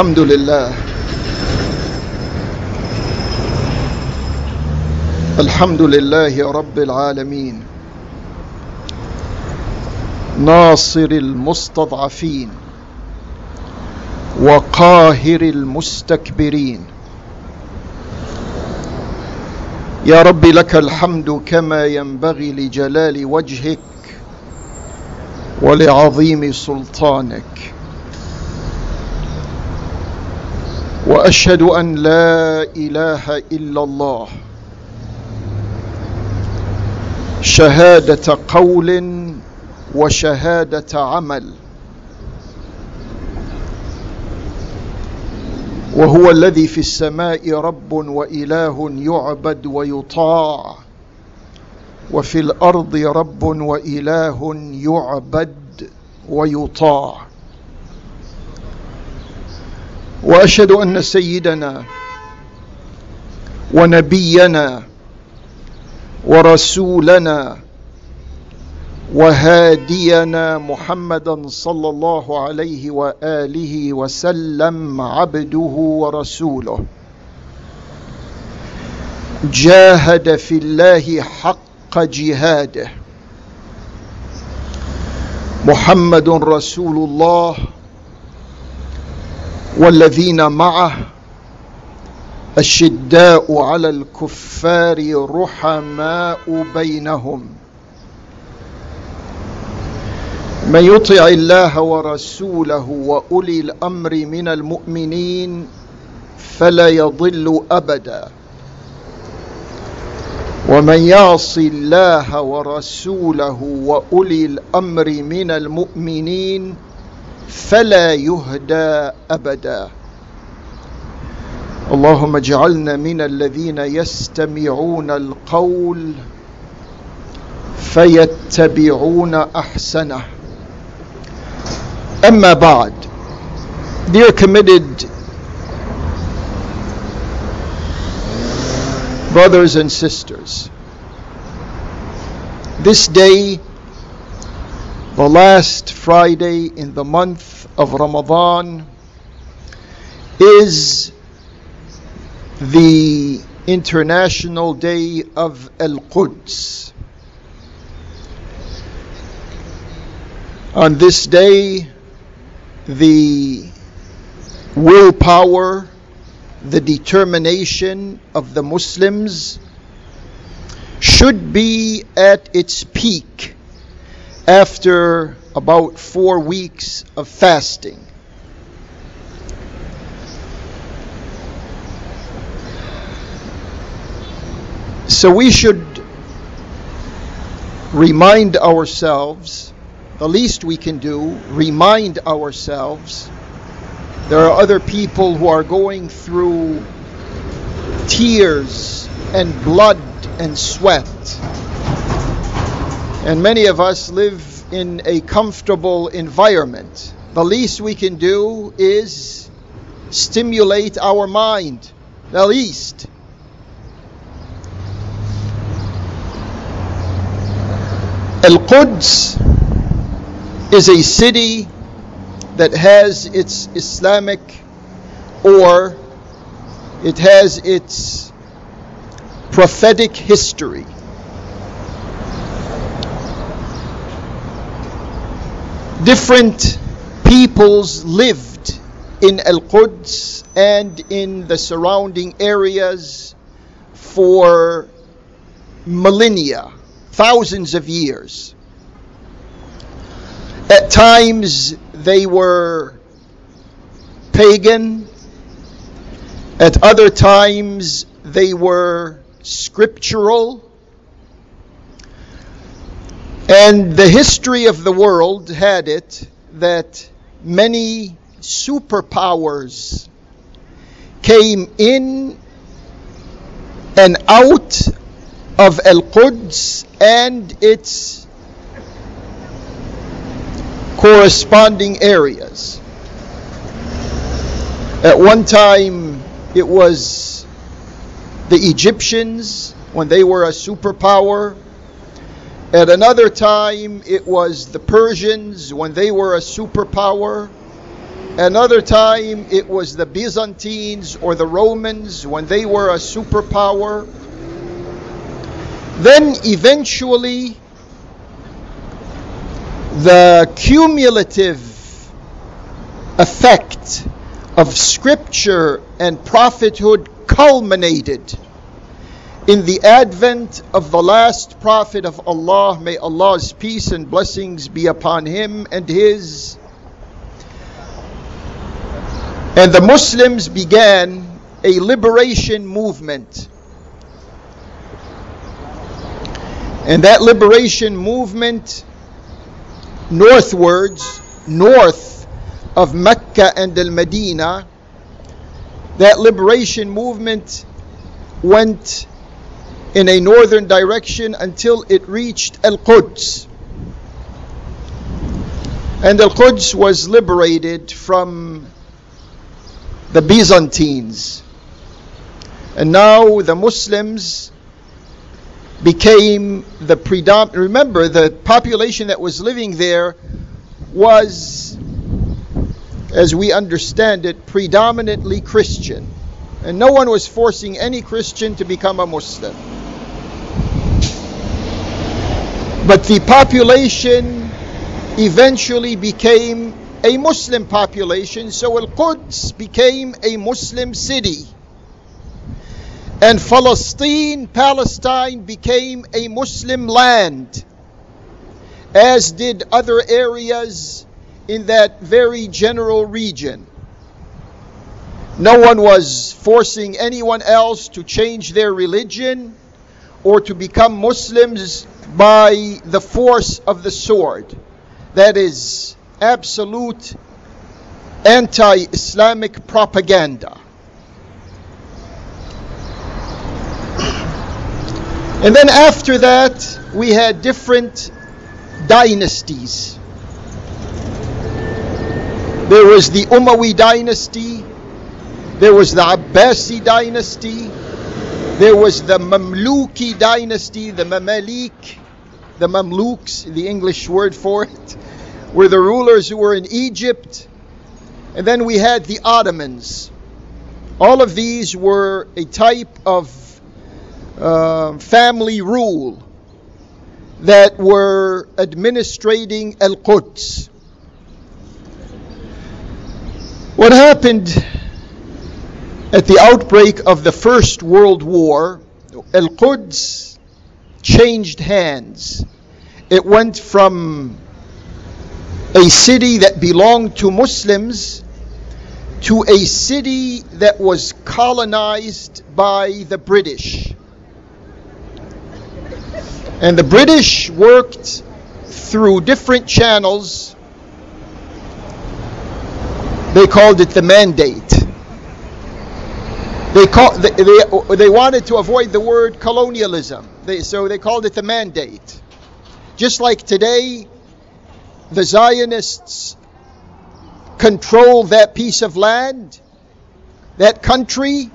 الحمد لله. الحمد لله رب العالمين. ناصر المستضعفين. وقاهر المستكبرين. يا رب لك الحمد كما ينبغي لجلال وجهك ولعظيم سلطانك. وأشهد أن لا إله إلا الله. شهادة قول وشهادة عمل. وهو الذي في السماء رب وإله يعبد ويطاع وفي الأرض رب وإله يعبد ويطاع. وأشهد أن سيدنا ونبينا ورسولنا وهادينا محمدا صلى الله عليه وآله وسلم عبده ورسوله. جاهد في الله حق جهاده. محمد رسول الله والذين معه الشداء على الكفار رحماء بينهم. من يطع الله ورسوله وأولي الأمر من المؤمنين فلا يضل أبدا. ومن يعص الله ورسوله وأولي الأمر من المؤمنين فلا يهدى أبدا. اللهم اجعلنا من الذين يستمعون القول فيتبعون أحسنه. أما بعد dear committed brothers and sisters. This day the last Friday in the month of Ramadan is the International Day of Al Quds. On this day, the willpower, the determination of the Muslims should be at its peak after about four weeks of fasting. So we should remind ourselves, the least we can do, remind ourselves. There are other people who are going through tears and blood and sweat. And many of us live in a comfortable environment. The least we can do is stimulate our mind. The least. Al Quds is a city that has its Islamic or it has its prophetic history. Different peoples lived in Al Quds and in the surrounding areas for millennia, thousands of years. At times they were pagan, at other times they were scriptural. And the history of the world had it that many superpowers came in and out of Al Quds and its corresponding areas. At one time, it was the Egyptians when they were a superpower. At another time, it was the Persians when they were a superpower. Another time, it was the Byzantines or the Romans when they were a superpower. Then eventually, the cumulative effect of scripture and prophethood culminated in the advent of the last prophet of Allah. May Allah's peace and blessings be upon him and his. And the Muslims began a liberation movement. And that liberation movement northwards, north of Mecca and Al Medina, that liberation movement went in a northern direction until it reached Al Quds. And Al Quds was liberated from the Byzantines. And now the Muslims became the predominant. Remember, the population that was living there was, as we understand it, predominantly Christian. And no one was forcing any Christian to become a Muslim. But the population eventually became a Muslim population, so Al Quds became a Muslim city. And Palestine, Palestine became a Muslim land, as did other areas in that very general region. No one was forcing anyone else to change their religion or to become Muslims by the force of the sword. That is absolute anti Islamic propaganda. And then after that, we had different dynasties. There was the Umayyad dynasty, there was the Abbasi dynasty, there was the Mamluki dynasty, the Mamalik, the Mamluks, the English word for it, were the rulers who were in Egypt. And then we had the Ottomans. All of these were a type of uh, family rule that were administrating Al Quds. What happened at the outbreak of the First World War, Al Quds changed hands. It went from a city that belonged to Muslims to a city that was colonized by the British. And the British worked through different channels. They called it the mandate. They, call, they, they, wanted to avoid the word colonialism, they, so they called it the mandate. Just like today, the Zionists control that piece of land, that country.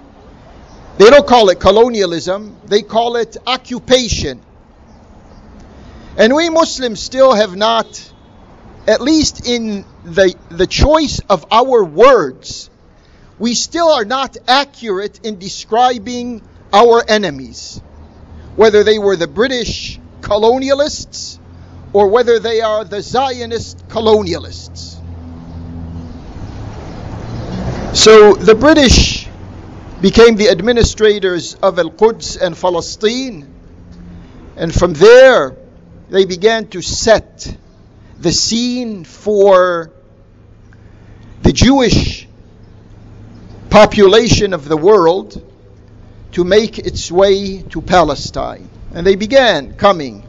They don't call it colonialism, they call it occupation. And we Muslims still have not, at least in the, the choice of our words, we still are not accurate in describing our enemies, whether they were the British colonialists or whether they are the Zionist colonialists. So the British became the administrators of Al Quds and Palestine, and from there, they began to set the scene for the Jewish population of the world to make its way to Palestine. And they began coming.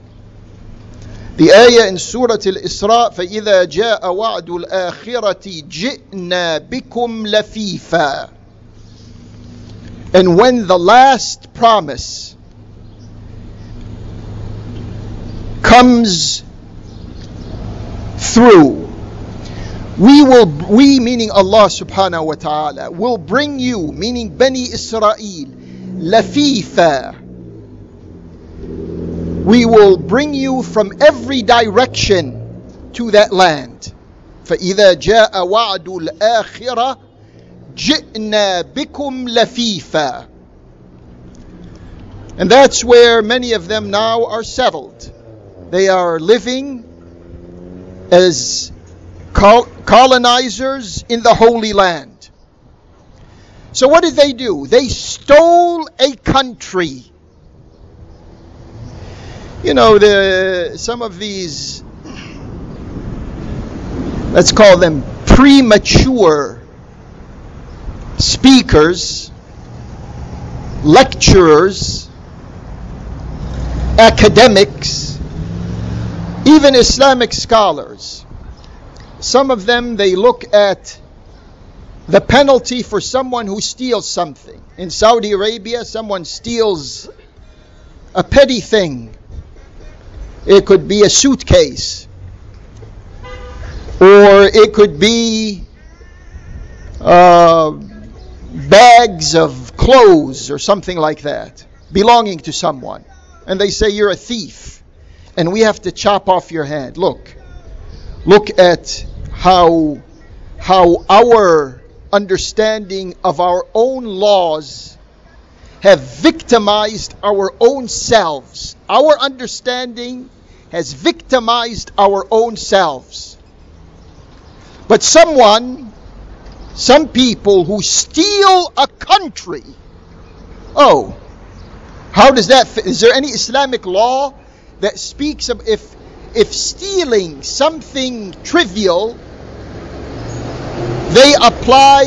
The ayah in Surah Al-Isra فَإِذَا جَاءَ وَعْدُ الْآخِرَةِ جِئْنَا بِكُمْ لَفِيفًا And when the last promise comes through, we will, we meaning Allah subhanahu wa ta'ala, will bring you, meaning Bani Israel, lafifa, we will bring you from every direction to that land. فإذا جاء وعد الآخرة جئنا بكم لفيفا And that's where many of them now are settled. They are living as colonizers in the Holy Land. So, what did they do? They stole a country. You know, the, some of these, let's call them premature speakers, lecturers, academics, even Islamic scholars. Some of them, they look at the penalty for someone who steals something. In Saudi Arabia, someone steals a petty thing. It could be a suitcase, or it could be uh, bags of clothes or something like that belonging to someone. And they say, You're a thief, and we have to chop off your head. Look, look at how, how our understanding of our own laws have victimized our own selves. Our understanding has victimized our own selves. But someone some people who steal a country. Oh, how does that fit? Is there any Islamic law that speaks of if if stealing something trivial, they apply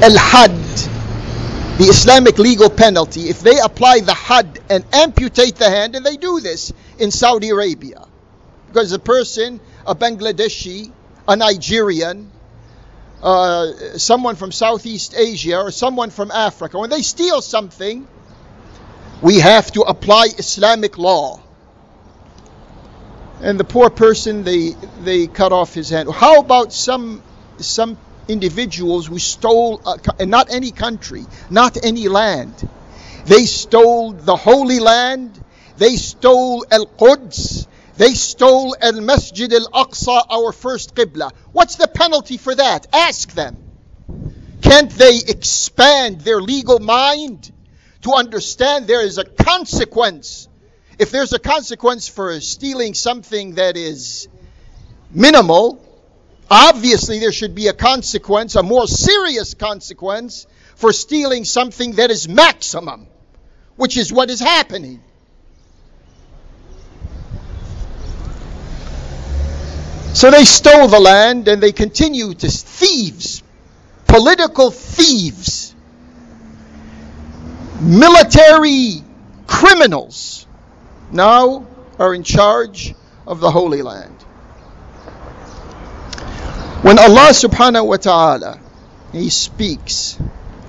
al had, the Islamic legal penalty. If they apply the had and amputate the hand, and they do this in Saudi Arabia, because a person, a Bangladeshi, a Nigerian, uh, someone from Southeast Asia or someone from Africa, when they steal something, we have to apply Islamic law. And the poor person, they they cut off his hand. How about some some individuals who stole, uh, not any country, not any land, they stole the Holy Land, they stole Al Quds, they stole Al Masjid Al Aqsa, our first Qibla. What's the penalty for that? Ask them. Can't they expand their legal mind to understand there is a consequence? If there's a consequence for stealing something that is minimal, obviously there should be a consequence, a more serious consequence, for stealing something that is maximum, which is what is happening. So they stole the land and they continue to thieves, political thieves, military criminals now are in charge of the Holy Land. When Allah subhanahu wa ta'ala He speaks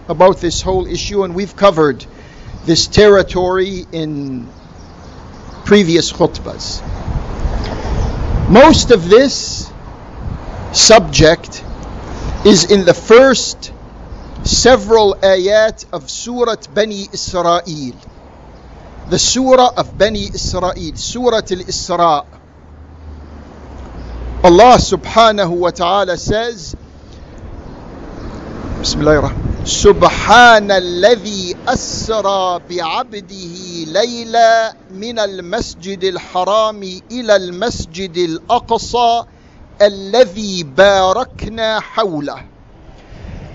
about this whole issue, and we've covered this territory in previous khutbahs. Most of this subject is in the first several ayat of Surah Bani Israel. The Surah of Bani Israel, Surah Al-Isra. Allah subhanahu wa ta'ala says, Bismillah ar-Rahman سبحان الذي اسرى بعبده ليلا من المسجد الحرام إلى المسجد الاقصى الذي باركنا حوله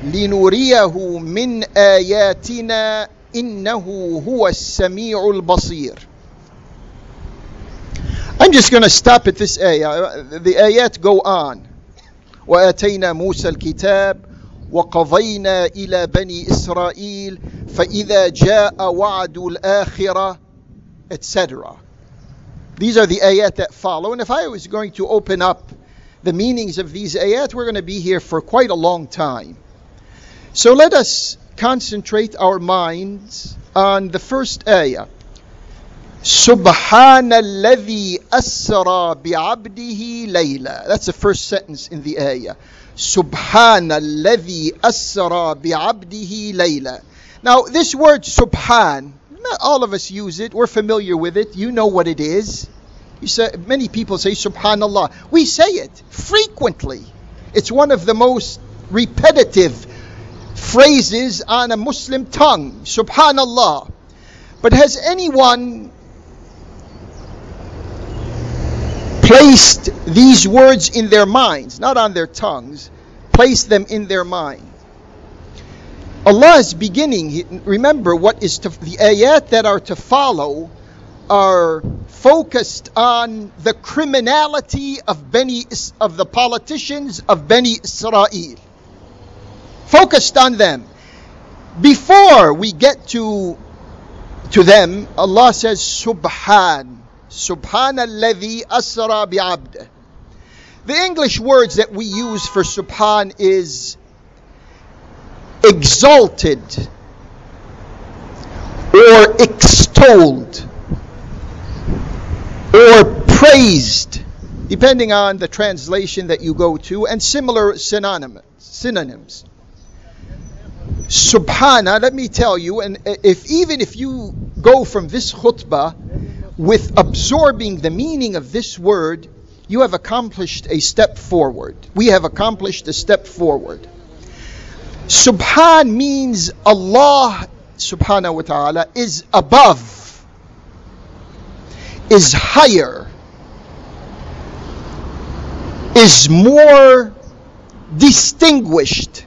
لنريه من اياتنا انه هو السميع البصير I'm just going to stop at this ayah. The ayat go on. وآتينا موسى الكتاب وقضينا الى بني اسرائيل فاذا جاء وعد الاخره etc these are the ayat that follow and if i was going to open up the meanings of these ayat we're going to be here for quite a long time so let us concentrate our minds on the first ayah سبحان الذي أسرى بعبده ليلا That's the first sentence in the ayah. سبحان الذي أسرى بعبده ليلا Now this word subhan, All of us use it. We're familiar with it. You know what it is. You say, many people say Subhanallah. We say it frequently. It's one of the most repetitive phrases on a Muslim tongue. Subhanallah. But has anyone placed these words in their minds, not on their tongues, placed them in their mind? Allah is beginning, remember what is to, the ayat that are to follow are focused on the criminality of Beni, of the politicians of Beni Israel. Focused on them. Before we get to to them, Allah says, Subhan. Subhan alladhi asra bi'abd. The English words that we use for Subhan is exalted or extolled or praised, depending on the translation that you go to, and similar synonyms. synonyms. Subhana, let me tell you, and if even if you go from this khutbah with absorbing the meaning of this word, you have accomplished a step forward. We have accomplished a step forward. Subhan means Allah subhanahu wa ta'ala is above, is higher, is more distinguished.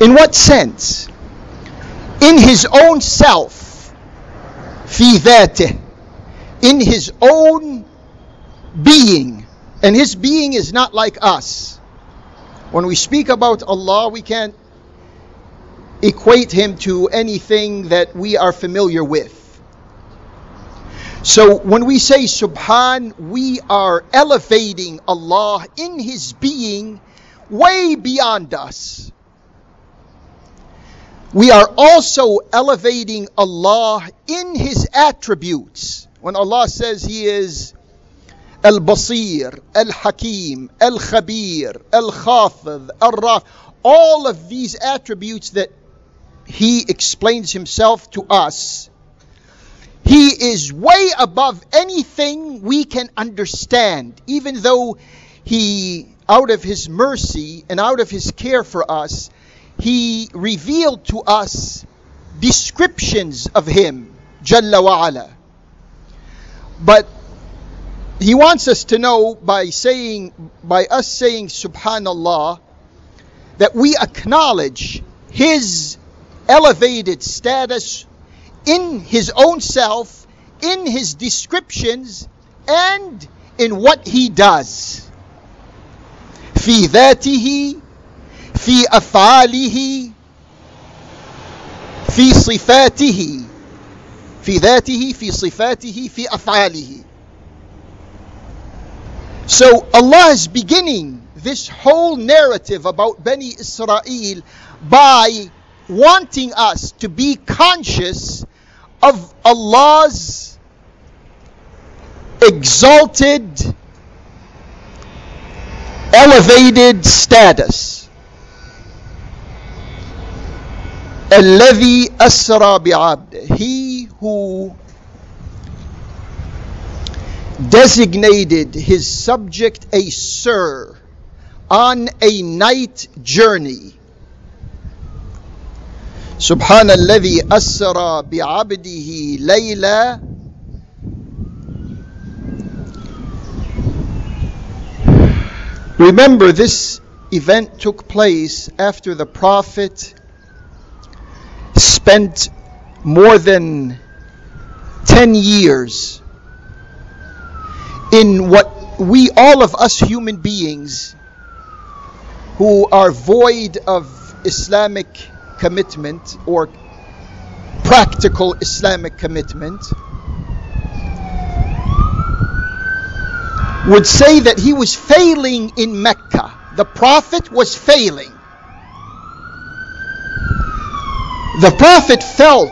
In what sense? In his own self, fi ذاته, in his own being. And his being is not like us. When we speak about Allah, we can't equate Him to anything that we are familiar with. So when we say Subhan, we are elevating Allah in His being way beyond us. We are also elevating Allah in His attributes. When Allah says He is Al-Basir, Al-Hakim, Al-Khabir, Al-Khafid, Al-Raf, all of these attributes that he explains himself to us, he is way above anything we can understand, even though he, out of his mercy and out of his care for us, he revealed to us descriptions of him, Jalla wa'ala. But he wants us to know by saying, by us saying Subhanallah, that we acknowledge His elevated status in His own self, in His descriptions, and in what He does. في ذاته في أفعاله في صفاته في ذاته في صفاته في أفعاله so Allah is beginning this whole narrative about Bani Israel by wanting us to be conscious of Allah's exalted, elevated status. الذي أسرى بعبده He who designated his subject a sir on a night journey. سبحان الذي أسرى بعبده ليلا Remember, this event took place after the Prophet spent more than 10 years in what we, all of us human beings who are void of Islamic commitment or practical Islamic commitment, would say that he was failing in Mecca. The Prophet was failing. The Prophet felt,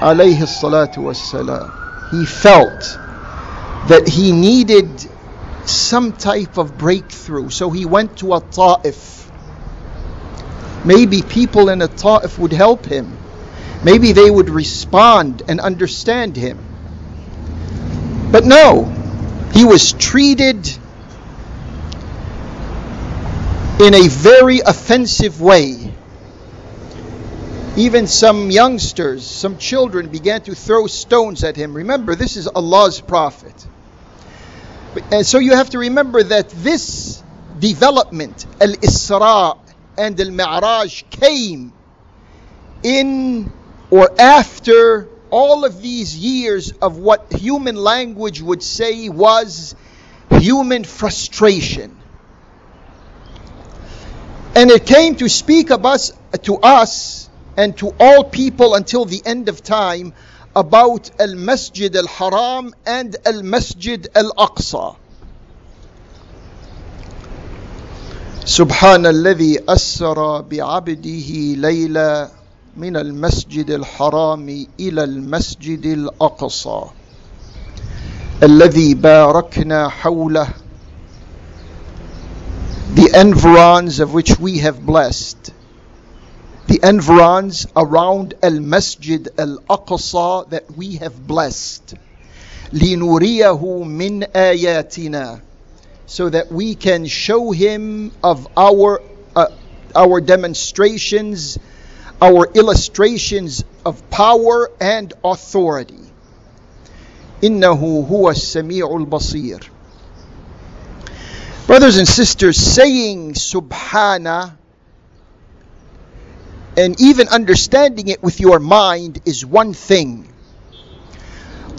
alayhi salatu wassalam, he felt that he needed some type of breakthrough. So he went to a Ta'if. maybe people in a Ta'if would help him. Maybe they would respond and understand him. But no, he was treated in a very offensive way. Even some youngsters, some children began to throw stones at him. Remember, this is Allah's prophet. And so you have to remember that this development, Al Isra and Al Mi'raj, came in or after all of these years of what human language would say was human frustration. And it came to speak of us, to us and to all people until the end of time about Al Masjid Al Haram and Al Masjid Al Aqsa. سبحان الذي أسرى بعبده ليلا من المسجد الحرام إلى المسجد الأقصى الذي باركنا حوله the environs of which we have blessed the environs around al-masjid al-aqsa that we have blessed لنريه من آياتنا so that we can show him of our uh, our demonstrations our illustrations of power and authority إنه هو السميع البصير Brothers and sisters, saying Subhana and even understanding it with your mind is one thing.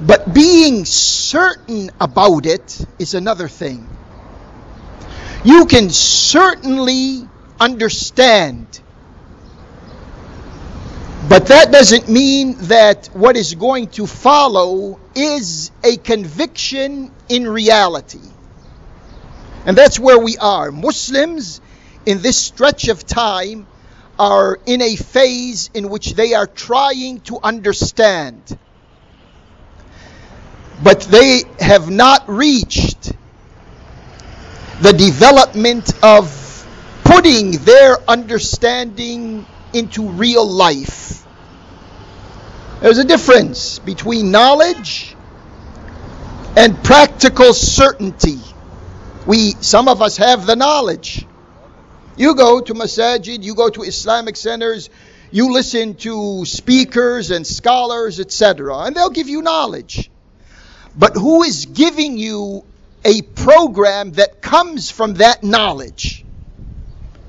But being certain about it is another thing. You can certainly understand, but that doesn't mean that what is going to follow is a conviction in reality. And that's where we are. Muslims in this stretch of time are in a phase in which they are trying to understand. But they have not reached the development of putting their understanding into real life. There's a difference between knowledge and practical certainty. We, some of us have the knowledge. You go to masajid, you go to Islamic centers, you listen to speakers and scholars, etc., and they'll give you knowledge. But who is giving you a program that comes from that knowledge?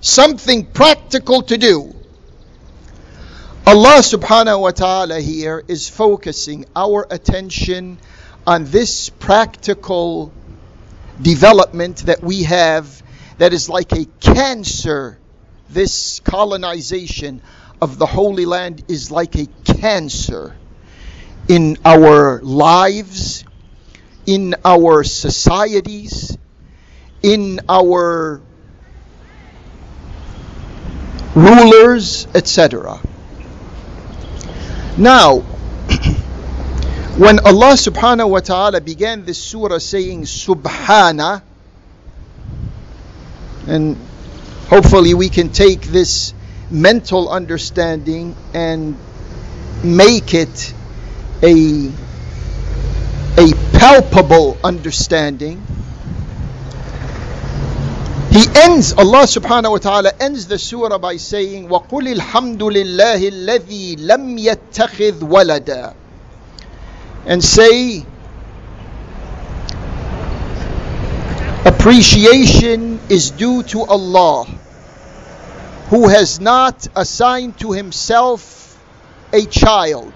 Something practical to do. Allah subhanahu wa ta'ala here is focusing our attention on this practical development that we have that is like a cancer. This colonization of the Holy Land is like a cancer in our lives, in our societies, in our rulers, etc. Now, when Allah subhanahu wa ta'ala began this surah saying Subhana, and hopefully we can take this mental understanding and make it a, a palpable understanding. He ends, Allah subhanahu wa ta'ala ends the surah by saying, وَقُلِ الْحَمْدُ لِلَّهِ الَّذِي لَمْ يَتَّخِذْ وَلَدًا And say, appreciation is due to Allah, who has not assigned to himself a child.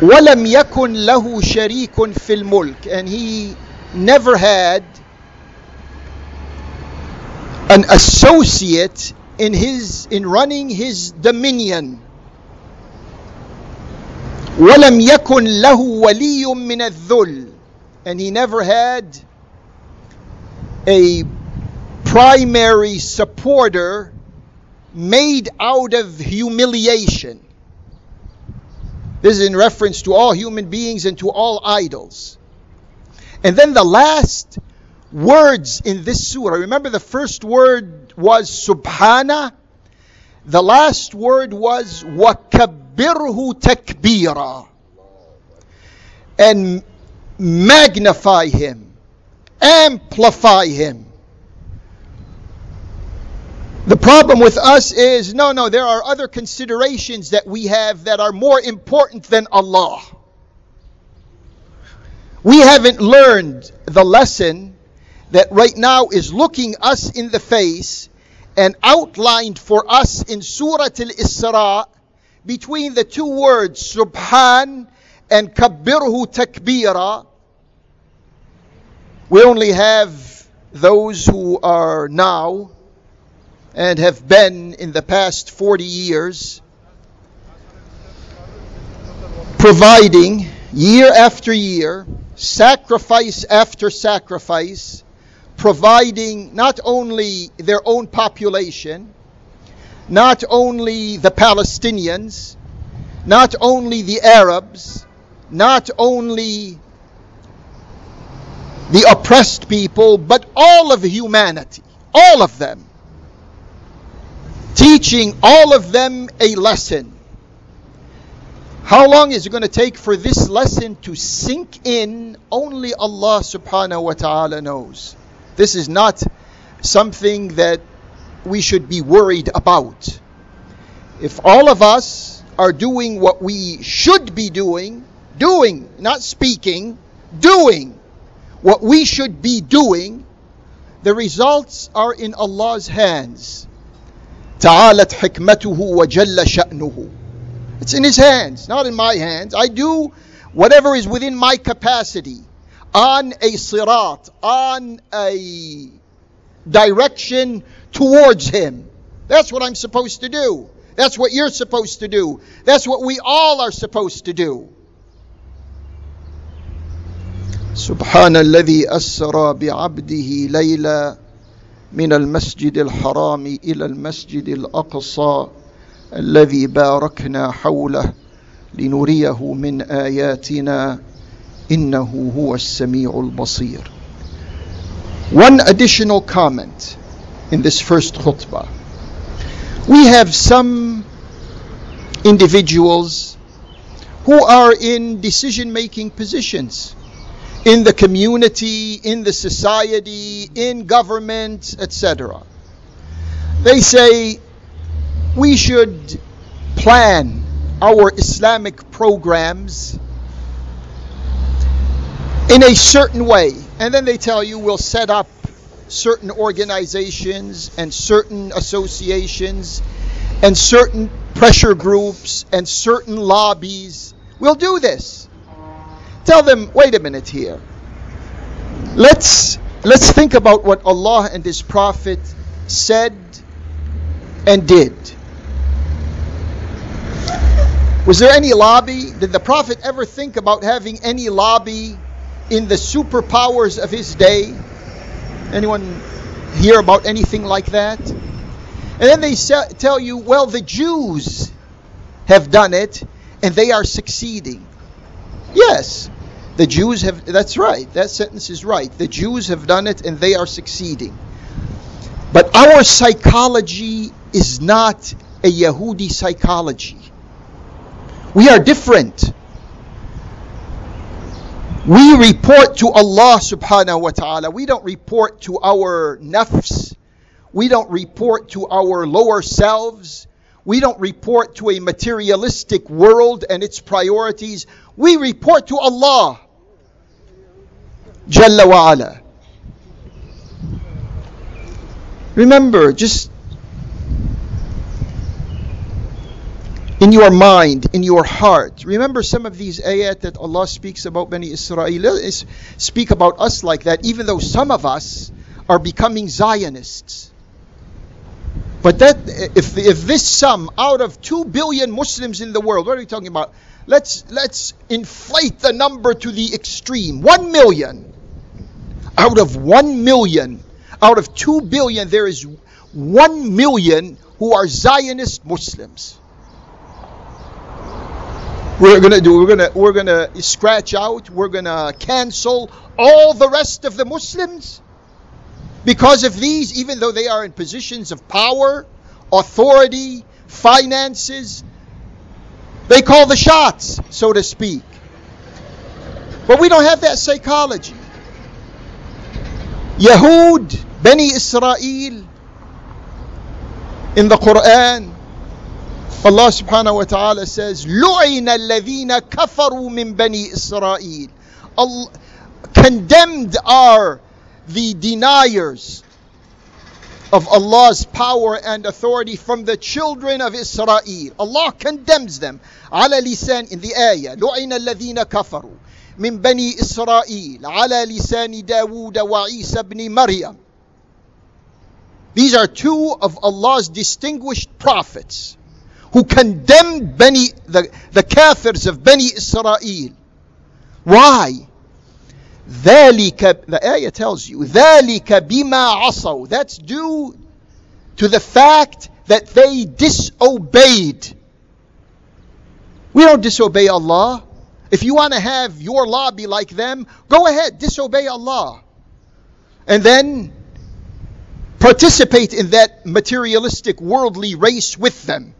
وَلَمْ يَكُنْ لَهُ شَرِيكٌ فِي الْمُلْكِ And he never had an associate in his in running his dominion ولم يكن له ولي من الذل and he never had a primary supporter made out of humiliation this is in reference to all human beings and to all idols and then the last words in this surah. Remember, the first word was subhana, the last word was وَكَبِّرْهُ تَكْبِيرًا and magnify him, amplify him. The problem with us is no, no, there are other considerations that we have that are more important than Allah. We haven't learned the lesson that right now is looking us in the face and outlined for us in Surah Al Isra between the two words Subhan and Kabbirhu Takbira. We only have those who are now and have been in the past 40 years providing year after year, sacrifice after sacrifice, providing not only their own population, not only the Palestinians, not only the Arabs, not only the oppressed people, but all of humanity, all of them, teaching all of them a lesson. How long is it going to take for this lesson to sink in? Only Allah subhanahu wa ta'ala knows. This is not something that we should be worried about. If all of us are doing what we should be doing, doing, not speaking, doing what we should be doing, the results are in Allah's hands. تعالت حكمته وجل شأنه. It's in His hands, not in my hands. I do whatever is within my capacity on a sirat, on a direction towards Him. That's what I'm supposed to do. That's what you're supposed to do. That's what we all are supposed to do. سبحان الذي أسرى بعبده ليلا من المسجد الحرام إلى المسجد الأقصى الذي باركنا حوله لنريه من آياتنا إنه هو السميع البصير One additional comment in this first khutbah. We have some individuals who are in decision making positions in the community, in the society, in government, etc. They say we should plan our Islamic programs in a certain way. And then they tell you we'll set up certain organizations and certain associations and certain pressure groups and certain lobbies. We'll do this. Tell them, wait a minute here. Let's let's think about what Allah and His Prophet said and did. Was there any lobby? Did the Prophet ever think about having any lobby in the superpowers of his day? Anyone hear about anything like that? And then they tell you, well, the Jews have done it and they are succeeding. Yes, the Jews have, that's right, that sentence is right. The Jews have done it and they are succeeding. But our psychology is not a Yahudi psychology. We are different. We report to Allah subhanahu wa ta'ala. We don't report to our nafs. We don't report to our lower selves. We don't report to a materialistic world and its priorities. We report to Allah. Jalla wa ala. Remember, just in your mind, in your heart. Remember some of these ayat that Allah speaks about Bani Israel, speak about us like that, even though some of us are becoming Zionists. But that if if this sum out of two billion Muslims in the world, what are we talking about? Let's let's inflate the number to the extreme. One million. Out of one million, out of two billion, there is one million who are Zionist Muslims. We're gonna do. We're gonna we're gonna scratch out. We're gonna cancel all the rest of the Muslims because of these. Even though they are in positions of power, authority, finances. They call the shots, so to speak. But we don't have that psychology. Yahud, Bani Israel, in the Quran, Allah subhanahu wa ta'ala says, لُعِنَ الَّذِينَ كَفَرُوا مِن بَنِي إِسْرَائِيل Allah, Condemned are the deniers of Allah's power and authority from the children of Israel. Allah condemns them. على لسان in the ayah لعن الذين كفروا من بني إسرائيل على لسان داود وعيسى بن مريم These are two of Allah's distinguished prophets who condemned Bani, the, the kafirs of Bani Israel. Why? ذلك the ayah tells you ذلك بما عصوا that's due to the fact that they disobeyed we don't disobey Allah if you want to have your law be like them go ahead disobey Allah and then participate in that materialistic worldly race with them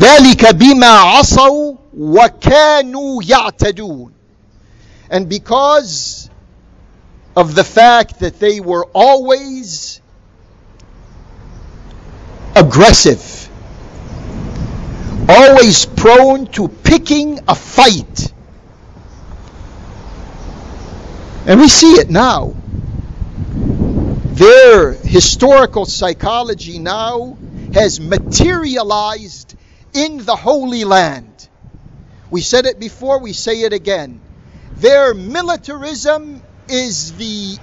ذلك بما عصوا وكانوا يعتدون and because of the fact that they were always aggressive, always prone to picking a fight. And we see it now. Their historical psychology now has materialized in the Holy Land. We said it before, we say it again. Their militarism is the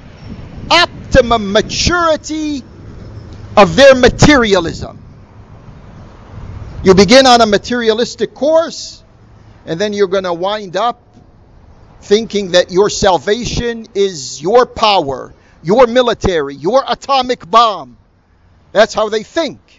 optimum maturity of their materialism. You begin on a materialistic course, and then you're going to wind up thinking that your salvation is your power, your military, your atomic bomb. That's how they think.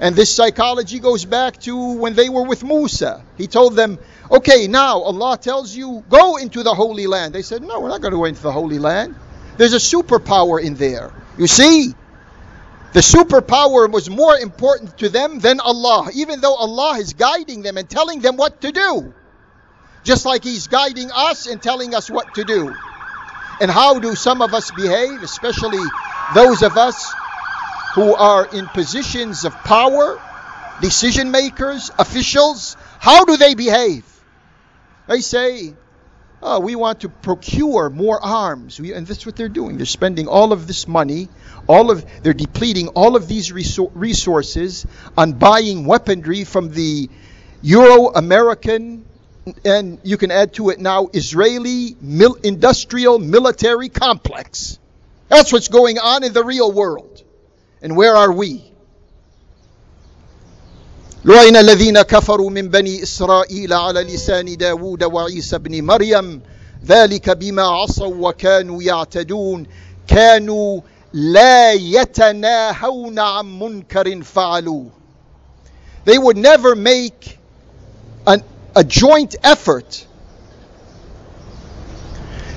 And this psychology goes back to when they were with Musa. He told them, okay, now Allah tells you, go into the Holy Land. They said, no, we're not going to go into the Holy Land. There's a superpower in there. You see, the superpower was more important to them than Allah, even though Allah is guiding them and telling them what to do. Just like He's guiding us and telling us what to do. And how do some of us behave, especially those of us who are in positions of power, decision makers, officials, how do they behave? They say, oh, we want to procure more arms. We, and that's what they're doing. They're spending all of this money, all of they're depleting all of these resources on buying weaponry from the Euro American and you can add to it now Israeli mil- industrial military complex. That's what's going on in the real world. And where are we? لعن الذين كفروا من بني إسرائيل على لسان داود وعيسى بن مريم ذلك بما عصوا وكانوا يعتدون كانوا لا يتناهون عن منكر فعلوه They would never make an, a joint effort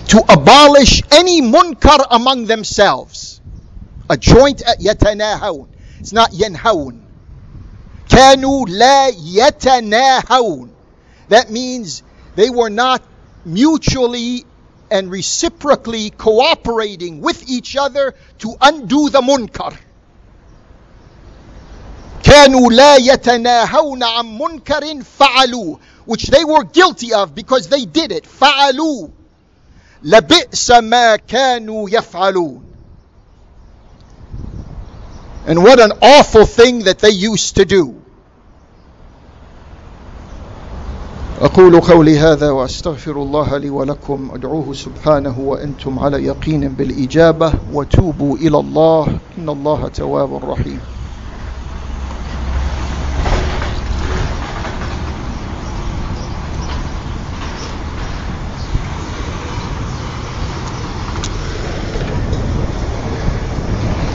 to abolish any munkar among themselves. A joint يتناهون. It's not ينهون. كانوا لا يتناهون. That means they were not mutually and reciprocally cooperating with each other to undo the munkar. كانوا لا يتناهون عن منكر فعلوه which they were guilty of because they did it فعلوه لبئس ما كانوا يفعلون and what an awful thing that they used to do. أقول قولي هذا وأستغفر الله لي ولكم. أدعوه سبحانه وأنتم على يقين بالإجابة. وتوبوا إلى الله. إن الله تواب رحيم.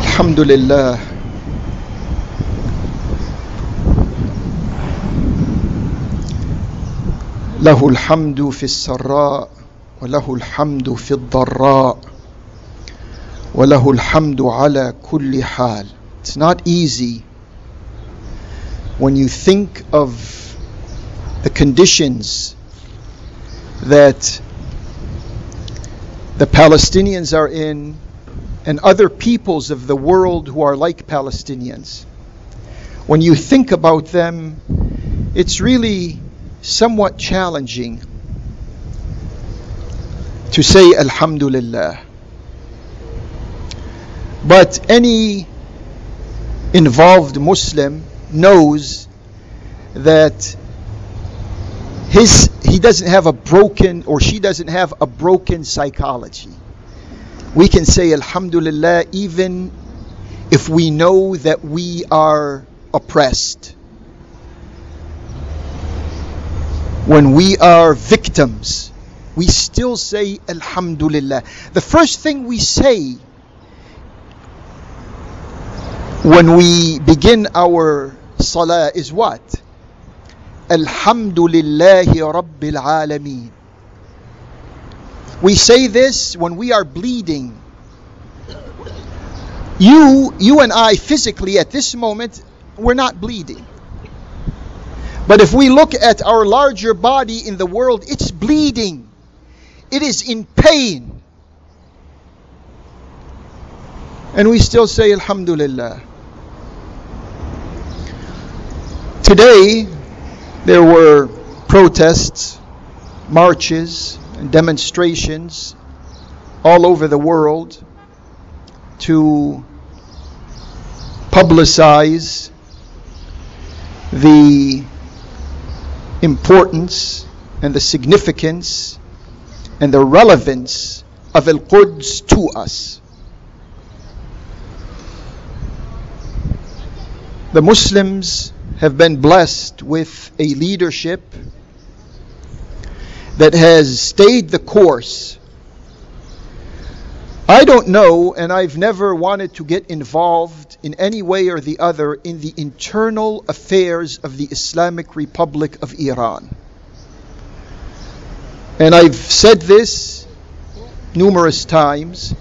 الحمد لله. له الحمد في السراء وله الحمد في الضراء وله الحمد على كل حال It's not easy when you think of the conditions that the Palestinians are in and other peoples of the world who are like Palestinians. When you think about them, it's really somewhat challenging to say Alhamdulillah. But any involved Muslim knows that his he doesn't have a broken or she doesn't have a broken psychology. We can say Alhamdulillah even if we know that we are oppressed. When we are victims, we still say Alhamdulillah. The first thing we say when we begin our salah is what? Alhamdulillahi Rabbil Alameen. We say this when we are bleeding. You, you and I physically at this moment, we're not bleeding. But if we look at our larger body in the world, it's bleeding. It is in pain. And we still say Alhamdulillah. Today, there were protests, marches, and demonstrations all over the world to publicize the importance and the significance and the relevance of Al Quds to us. The Muslims have been blessed with a leadership that has stayed the course. I don't know, and I've never wanted to get involved in any way or the other in the internal affairs of the Islamic Republic of Iran. And I've said this numerous times.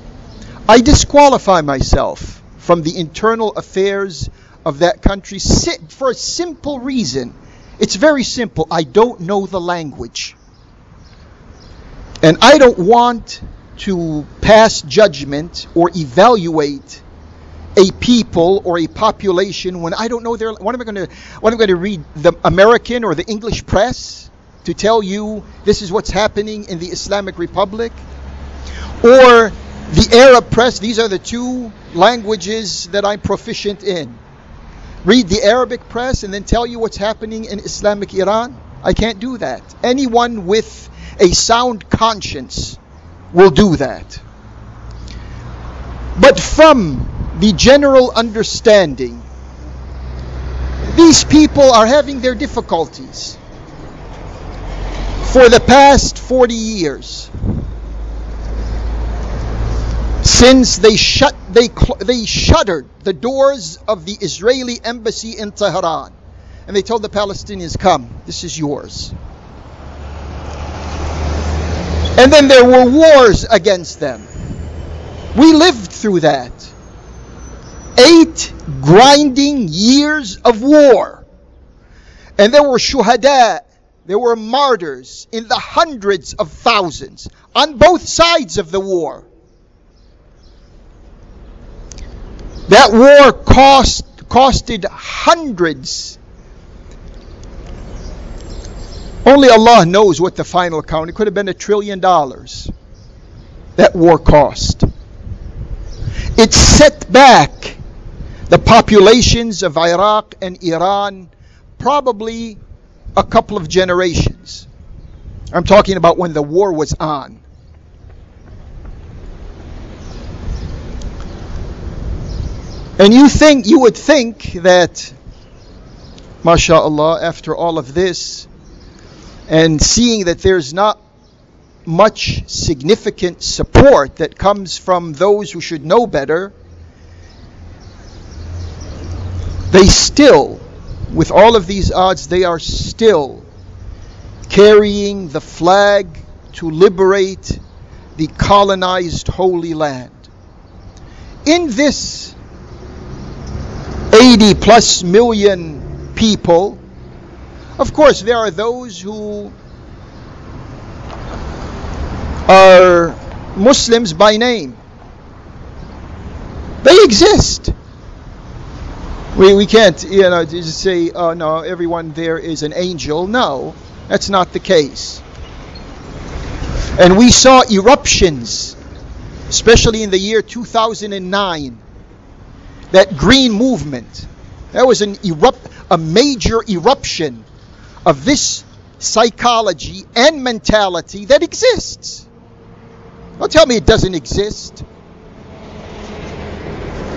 I disqualify myself from the internal affairs of that country for a simple reason. It's very simple. I don't know the language. And I don't want to pass judgment or evaluate a people or a population when I don't know their what am I going to what am I going to read the American or the English press to tell you this is what's happening in the Islamic Republic? Or the Arab press these are the two languages that I'm proficient in. Read the Arabic press and then tell you what's happening in Islamic Iran? I can't do that. Anyone with a sound conscience will do that. But from the general understanding, these people are having their difficulties for the past 40 years since they shut they they shuttered the doors of the Israeli embassy in Tehran and they told the Palestinians come this is yours and then there were wars against them. We lived through that. Eight grinding years of war. And there were shuhada, there were martyrs in the hundreds of thousands on both sides of the war. That war cost costed hundreds only Allah knows what the final count. It could have been a trillion dollars. That war cost. It set back the populations of Iraq and Iran probably a couple of generations. I'm talking about when the war was on. And you think you would think that mashallah after all of this and seeing that there's not much significant support that comes from those who should know better, they still, with all of these odds, they are still carrying the flag to liberate the colonized Holy Land. In this 80 plus million people. Of course, there are those who are Muslims by name. They exist. We, we can't, you know, just say, oh no, everyone there is an angel. No, that's not the case. And we saw eruptions, especially in the year 2009. That green movement, that was an erupt, a major eruption of this psychology and mentality that exists. Don't tell me it doesn't exist.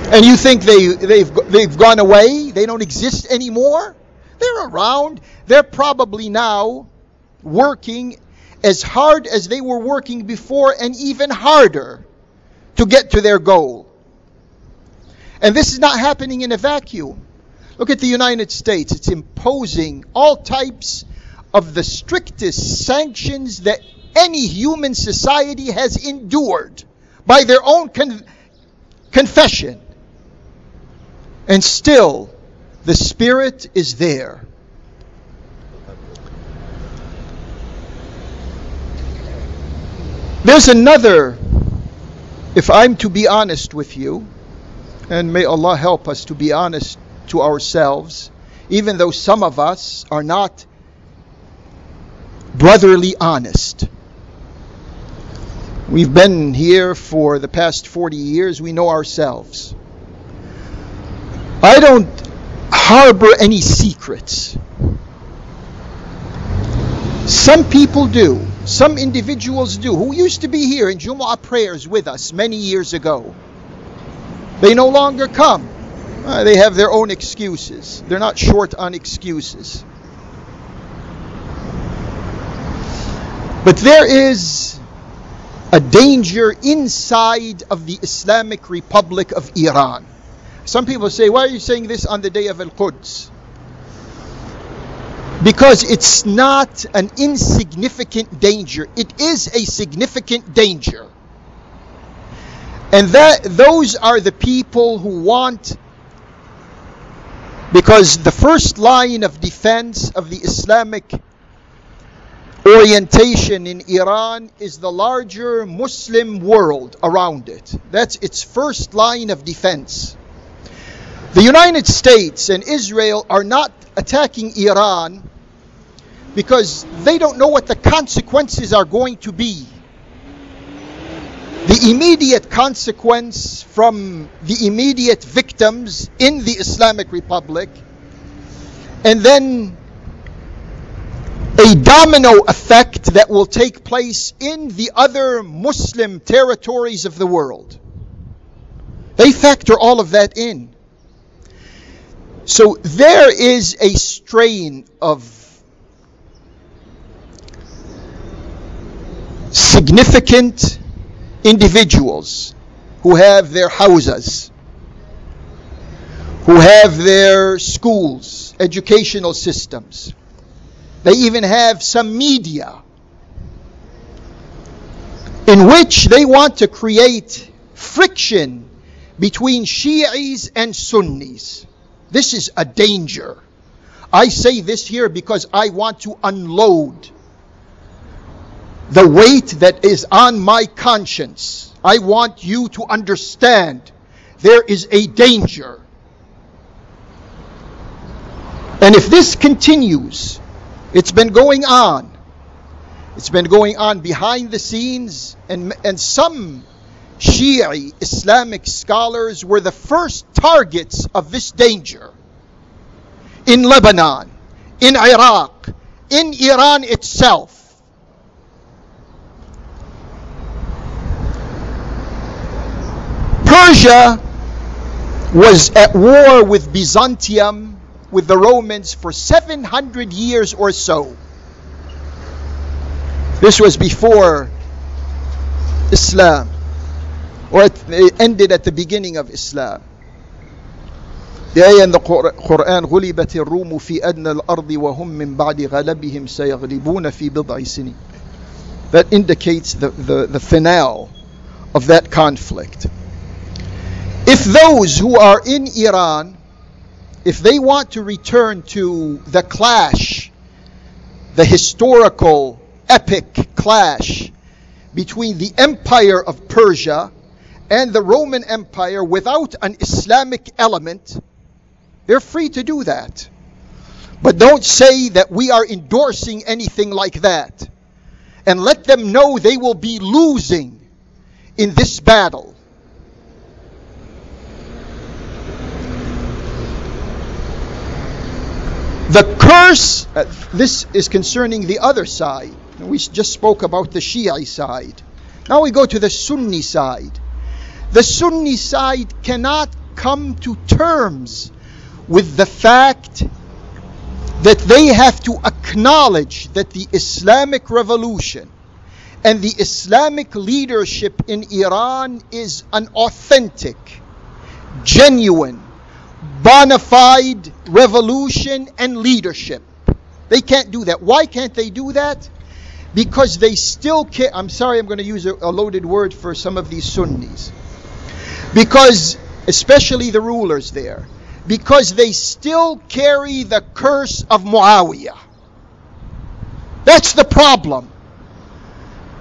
And you think they, they've, they've gone away? They don't exist anymore? They're around. They're probably now working as hard as they were working before and even harder to get to their goal. And this is not happening in a vacuum. Look at the United States. It's imposing all types of the strictest sanctions that any human society has endured by their own con- confession. And still, the Spirit is there. There's another, if I'm to be honest with you, and may Allah help us to be honest to ourselves, even though some of us are not brotherly honest. We've been here for the past 40 years, we know ourselves. I don't harbor any secrets. Some people do. Some individuals do, who used to be here in Jumu'ah prayers with us many years ago. They no longer come. Uh, they have their own excuses. They're not short on excuses. But there is a danger inside of the Islamic Republic of Iran. Some people say, why are you saying this on the day of Al Quds? Because it's not an insignificant danger, it is a significant danger. And that those are the people who want because the first line of defense of the Islamic orientation in Iran is the larger Muslim world around it. That's its first line of defense. The United States and Israel are not attacking Iran because they don't know what the consequences are going to be. The immediate consequence from the immediate victims in the Islamic Republic, and then a domino effect that will take place in the other Muslim territories of the world. They factor all of that in. So there is a strain of significant individuals who have their houses, who have their schools, educational systems. They even have some media in which they want to create friction between Shi'is and Sunnis. This is a danger. I say this here because I want to unload the weight that is on my conscience. I want you to understand there is a danger. And if this continues, it's been going on. It's been going on behind the scenes, and, and some Shia Islamic scholars were the first targets of this danger in Lebanon, in Iraq, in Iran itself. Persia was at war with Byzantium, with the Romans, for 700 years or so. This was before Islam or it ended at the beginning of Islam. The ayah in the Quran غلبت الروم في أدنى الأرض وهم من بعد غلبهم سيغلبون في بضع سنين. That indicates the, the, the finale of that conflict. If those who are in Iran if they want to return to the clash, the historical, epic clash between the empire of Persia and the Roman Empire without an Islamic element, they're free to do that. But don't say that we are endorsing anything like that. And let them know they will be losing in this battle. The curse, uh, this is concerning the other side. We just spoke about the Shia side. Now we go to the Sunni side. The Sunni side cannot come to terms with the fact that they have to acknowledge that the Islamic revolution and the Islamic leadership in Iran is an authentic, genuine, bona fide revolution and leadership. They can't do that. Why can't they do that? Because they still care. I'm sorry, I'm going to use a, a loaded word for some of these Sunnis. Because, especially the rulers there, because they still carry the curse of Muawiyah. That's the problem.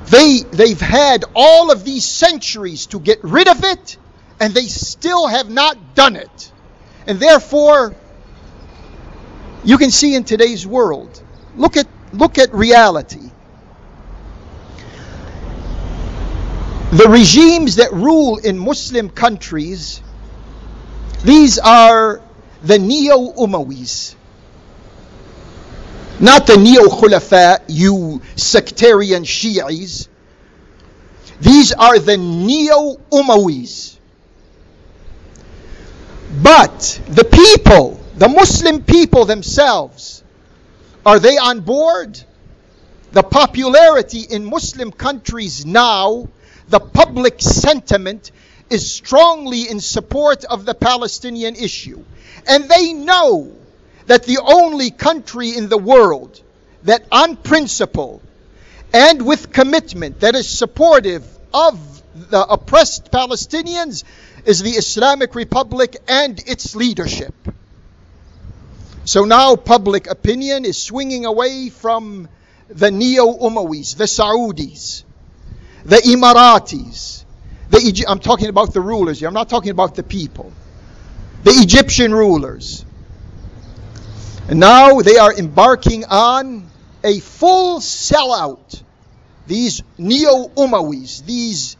They, they've had all of these centuries to get rid of it, and they still have not done it. And therefore, you can see in today's world, look at, look at reality. The regimes that rule in Muslim countries these are the Neo Umayyas. Not the Neo Khulafa, you sectarian Shi'is. These are the Neo Umayyas. But the people, the Muslim people themselves, are they on board? The popularity in Muslim countries now, the public sentiment is strongly in support of the Palestinian issue. And they know that the only country in the world that, on principle and with commitment, that is supportive of the oppressed Palestinians is the Islamic Republic and its leadership. So now public opinion is swinging away from the Neo Umayyas, the Saudis, the Emiratis, the, I'm talking about the rulers here. I'm not talking about the people. The Egyptian rulers. And now they are embarking on a full sellout. These neo Umayyas, these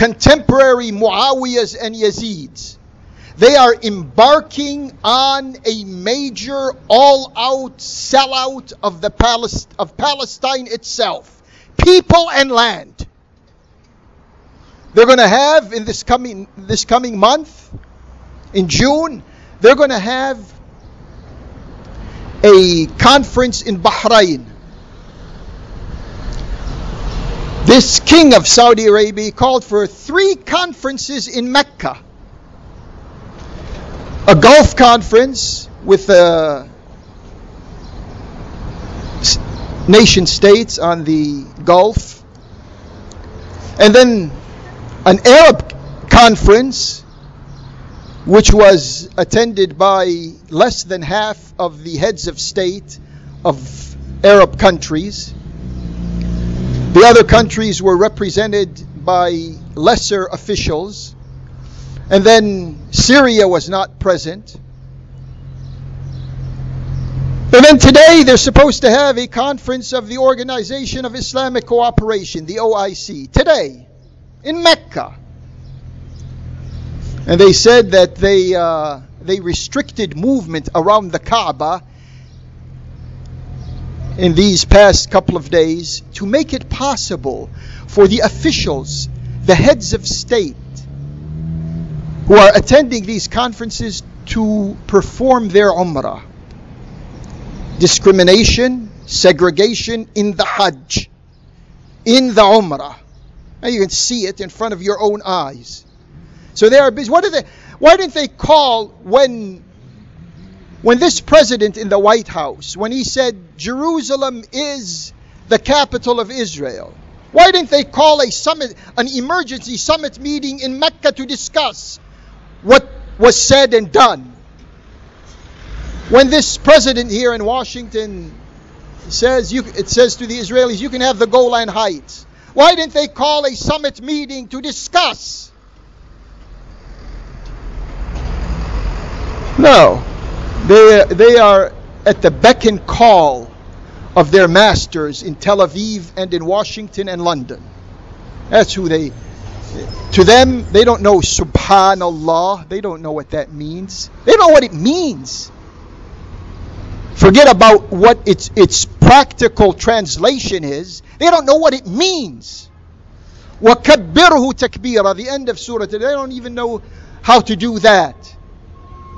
contemporary Muawiyahs and Yazids, they are embarking on a major all out sellout of, the Palest- of Palestine itself, people and land. They're going to have in this coming this coming month, in June, they're going to have a conference in Bahrain. This king of Saudi Arabia called for three conferences in Mecca. A Gulf conference with uh, the nation states on the Gulf. And then an Arab conference which was attended by less than half of the heads of state of Arab countries. The other countries were represented by lesser officials. And then Syria was not present. And then today they're supposed to have a conference of the Organization of Islamic Cooperation, the OIC. Today in Mecca. And they said that they, uh, they restricted movement around the Kaaba in these past couple of days to make it possible for the officials, the heads of state, who are attending these conferences to perform their umrah. Discrimination, segregation in the Hajj, in the umrah. Now you can see it in front of your own eyes. So they are busy. What they, why didn't they call when when this president in the White House, when he said Jerusalem is the capital of Israel, why didn't they call a summit, an emergency summit meeting in Mecca to discuss what was said and done? When this president here in Washington says you, it says to the Israelis, you can have the Golan Heights. Why didn't they call a summit meeting to discuss? No, they they are at the beck and call of their masters in Tel Aviv and in Washington and London. That's who they. To them, they don't know Subhanallah. They don't know what that means. They don't know what it means. Forget about what its its practical translation is. They don't know what it means. وَكَبِّرْهُ تَكْبِيرًا The end of Surah. They don't even know how to do that.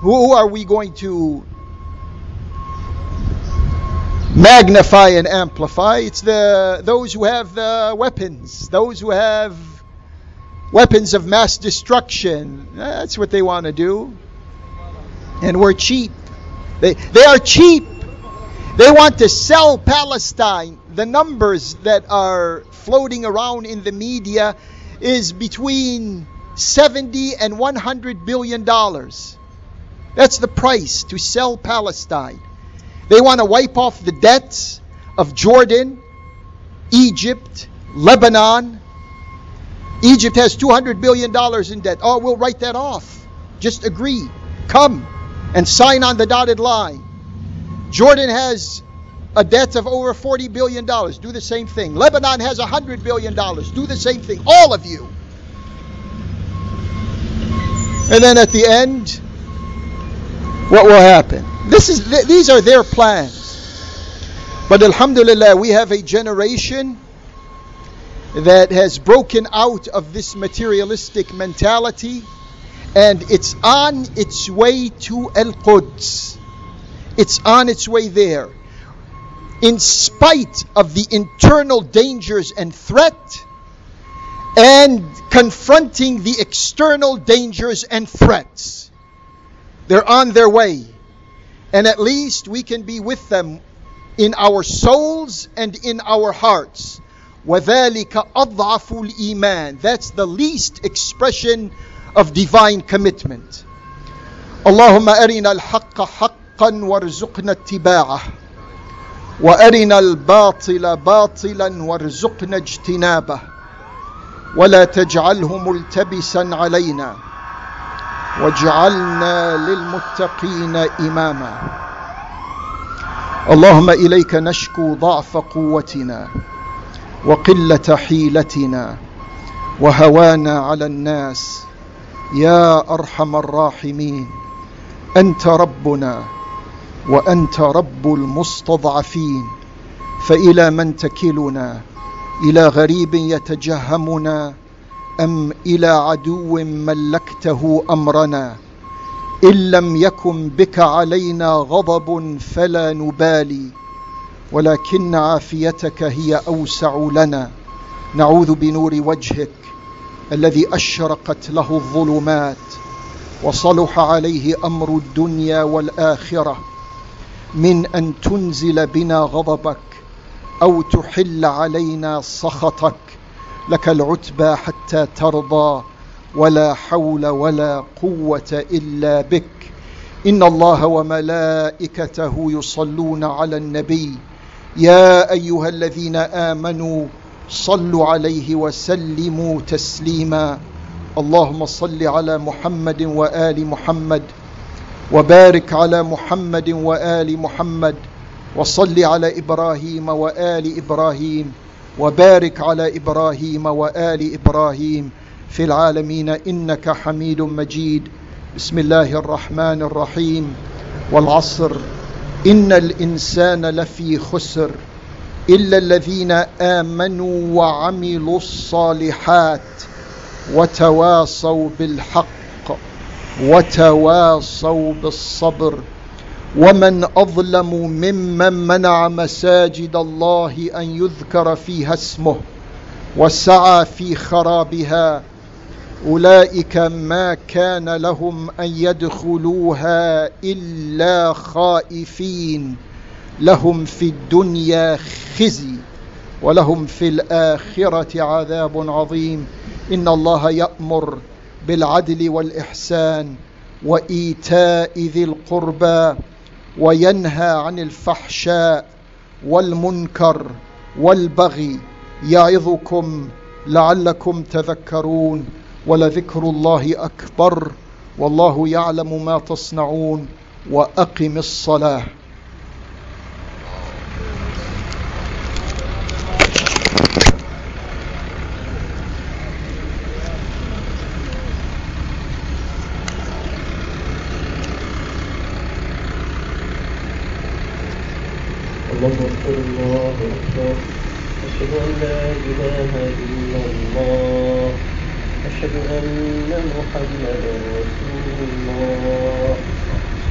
Who are we going to magnify and amplify? It's the those who have the weapons, those who have weapons of mass destruction. That's what they want to do. And we're cheap. They they are cheap. They want to sell Palestine. The numbers that are floating around in the media is between 70 and 100 billion dollars. That's the price to sell Palestine. They want to wipe off the debts of Jordan, Egypt, Lebanon. Egypt has 200 billion dollars in debt. Oh, we'll write that off. Just agree. Come and sign on the dotted line. Jordan has a debt of over 40 billion dollars. Do the same thing. Lebanon has 100 billion dollars. Do the same thing. All of you. And then at the end, what will happen? This is th- these are their plans. But alhamdulillah, we have a generation that has broken out of this materialistic mentality and it's on its way to Al Quds. It's on its way there. In spite of the internal dangers and threat, and confronting the external dangers and threats. They're on their way. And at least we can be with them in our souls and in our hearts. وَذَلِكَ أَضْعَفُ الْإِيمَانِ That's the least expression of divine commitment. اللهم أرنا الحق حقا وارزقنا اتباعه وأرنا الباطل باطلا وارزقنا اجتنابه ولا تجعله ملتبسا علينا واجعلنا للمتقين إماما. اللهم إليك نشكو ضعف قوتنا وقلة حيلتنا وهوانا على الناس. يا أرحم الراحمين أنت ربنا وأنت رب المستضعفين. فإلى من تكلنا؟ إلى غريب يتجهمنا أم إلى عدو ملكته أمرنا؟ إن لم يكن بك علينا غضب فلا نبالي ولكن عافيتك هي أوسع لنا. نعوذ بنور وجهك الذي أشرقت له الظلمات وصلح عليه أمر الدنيا والآخرة. من أن تنزل بنا غضبك أو تحل علينا سخطك. لك العتبى حتى ترضى ولا حول ولا قوة إلا بك. إن الله وملائكته يصلون على النبي. يا أيها الذين آمنوا صلوا عليه وسلموا تسليما. اللهم صل على محمد وآل محمد وبارك على محمد وآل محمد وصل على إبراهيم وآل إبراهيم. وبارك على إبراهيم وآل إبراهيم في العالمين إنك حميد مجيد. بسم الله الرحمن الرحيم. والعصر. إن الإنسان لفي خسر إلا الذين آمنوا وعملوا الصالحات وتواصوا بالحق وتواصوا بالصبر. ومن أظلم ممن منع مساجد الله أن يذكر فيها اسمه وسعى في خرابها أولئك ما كان لهم أن يدخلوها إلا خائفين لهم في الدنيا خزي ولهم في الآخرة عذاب عظيم إن الله يأمر بالعدل والإحسان وإيتاء ذي القربى وينهى عن الفحشاء والمنكر والبغي يعظكم لعلكم تذكرون ولذكر الله أكبر والله يعلم ما تصنعون وأقم الصلاة. الله الله أكبر أشهد أن لا إله إلا الله أشهد أن محمدا رسول الله.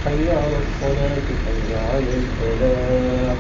حي على الصلاة حي على الفلاح.